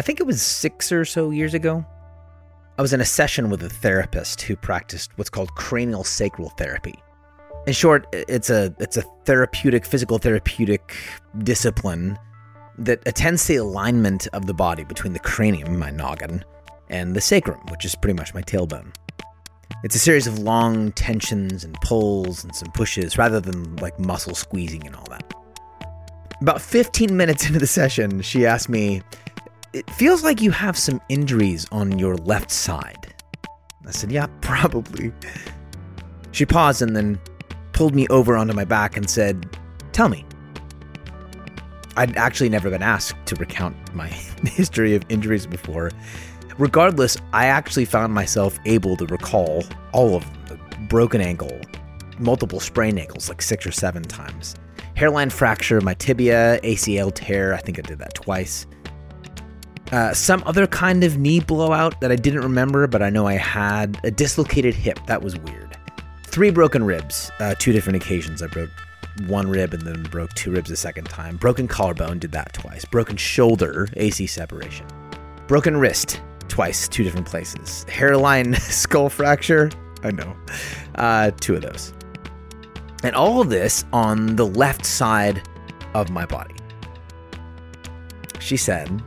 I think it was six or so years ago. I was in a session with a therapist who practiced what's called cranial sacral therapy. In short, it's a it's a therapeutic, physical therapeutic discipline that attends to the alignment of the body between the cranium, my noggin, and the sacrum, which is pretty much my tailbone. It's a series of long tensions and pulls and some pushes rather than like muscle squeezing and all that. About 15 minutes into the session, she asked me, It feels like you have some injuries on your left side. I said, Yeah, probably. She paused and then pulled me over onto my back and said, Tell me. I'd actually never been asked to recount my history of injuries before. Regardless, I actually found myself able to recall all of them broken ankle, multiple sprained ankles, like six or seven times, hairline fracture, my tibia, ACL tear. I think I did that twice. Uh, some other kind of knee blowout that I didn't remember, but I know I had. A dislocated hip. That was weird. Three broken ribs, uh, two different occasions. I broke one rib and then broke two ribs a second time. Broken collarbone, did that twice. Broken shoulder, AC separation. Broken wrist, twice, two different places. Hairline skull fracture, I know, uh, two of those. And all of this on the left side of my body. She said,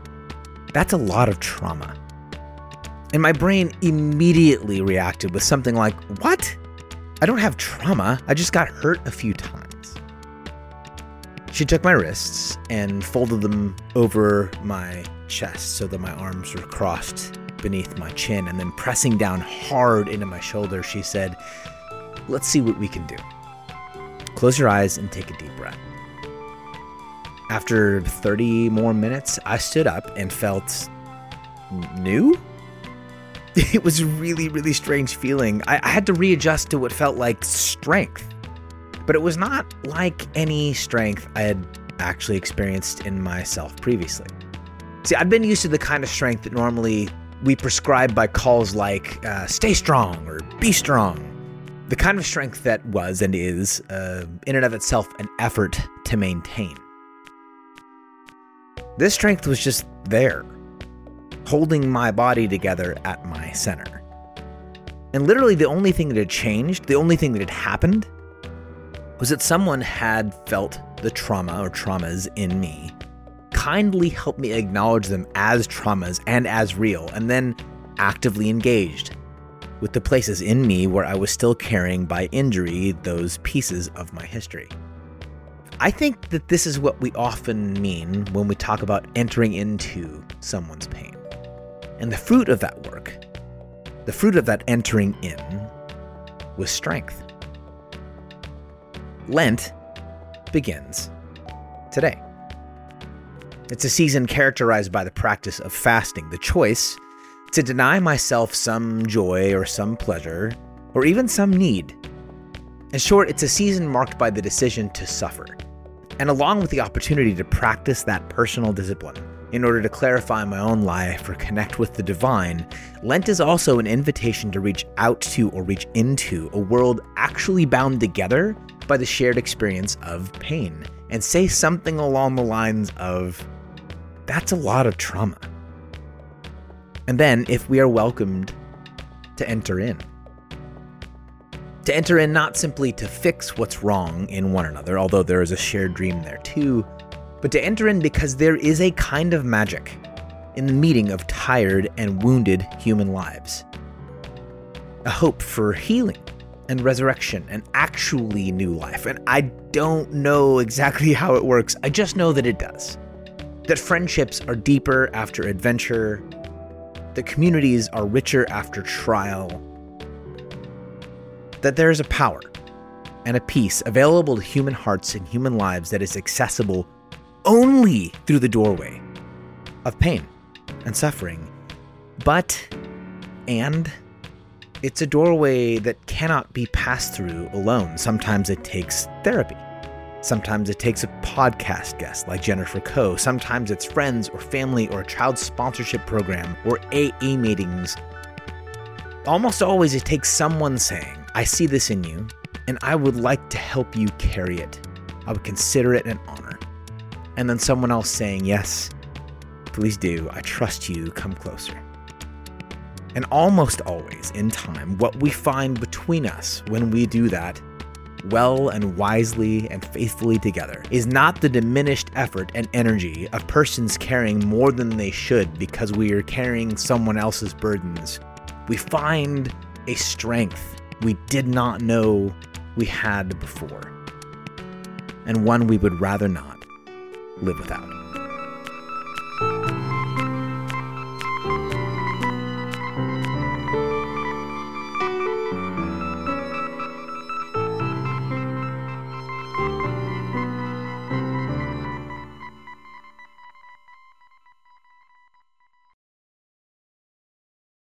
That's a lot of trauma. And my brain immediately reacted with something like, What? I don't have trauma. I just got hurt a few times. She took my wrists and folded them over my chest so that my arms were crossed beneath my chin. And then pressing down hard into my shoulder, she said, Let's see what we can do. Close your eyes and take a deep breath. After 30 more minutes, I stood up and felt new. It was a really, really strange feeling. I, I, had to readjust to what felt like strength, but it was not like any strength I had actually experienced in myself previously. See, I've been used to the kind of strength that normally we prescribe by calls like uh, stay strong or be strong the kind of strength that was and is, uh, in and of itself, an effort to maintain. This strength was just there, holding my body together at my center. And literally, the only thing that had changed, the only thing that had happened, was that someone had felt the trauma or traumas in me, kindly helped me acknowledge them as traumas and as real, and then actively engaged with the places in me where I was still carrying by injury those pieces of my history. I think that this is what we often mean when we talk about entering into someone's pain. And the fruit of that work, the fruit of that entering in, was strength. Lent begins today. It's a season characterized by the practice of fasting, the choice to deny myself some joy or some pleasure, or even some need. In short, it's a season marked by the decision to suffer, and along with the opportunity to practice that personal discipline in order to clarify my own life or connect with the divine, Lent is also an invitation to reach out to or reach into a world actually bound together by the shared experience of pain and say something along the lines of, That's a lot of trauma. And then, if we are welcomed to enter in, to enter in not simply to fix what's wrong in one another, although there is a shared dream there too, but to enter in because there is a kind of magic in the meeting of tired and wounded human lives. A hope for healing and resurrection and actually new life. And I don't know exactly how it works, I just know that it does. That friendships are deeper after adventure, the communities are richer after trial, that there is a power and a peace available to human hearts and human lives that is accessible only through the doorway of pain and suffering. But, and, it's a doorway that cannot be passed through alone. Sometimes it takes therapy. Sometimes it takes a podcast guest like Jennifer Coe. Sometimes it's friends or family or a child sponsorship program or AA meetings. Almost always it takes someone saying, I see this in you, and I would like to help you carry it. I would consider it an honor. And then someone else saying, Yes, please do. I trust you. Come closer. And almost always in time, what we find between us when we do that, well and wisely and faithfully together, is not the diminished effort and energy of persons carrying more than they should because we are carrying someone else's burdens. We find a strength we did not know we had before, and one we would rather not live without.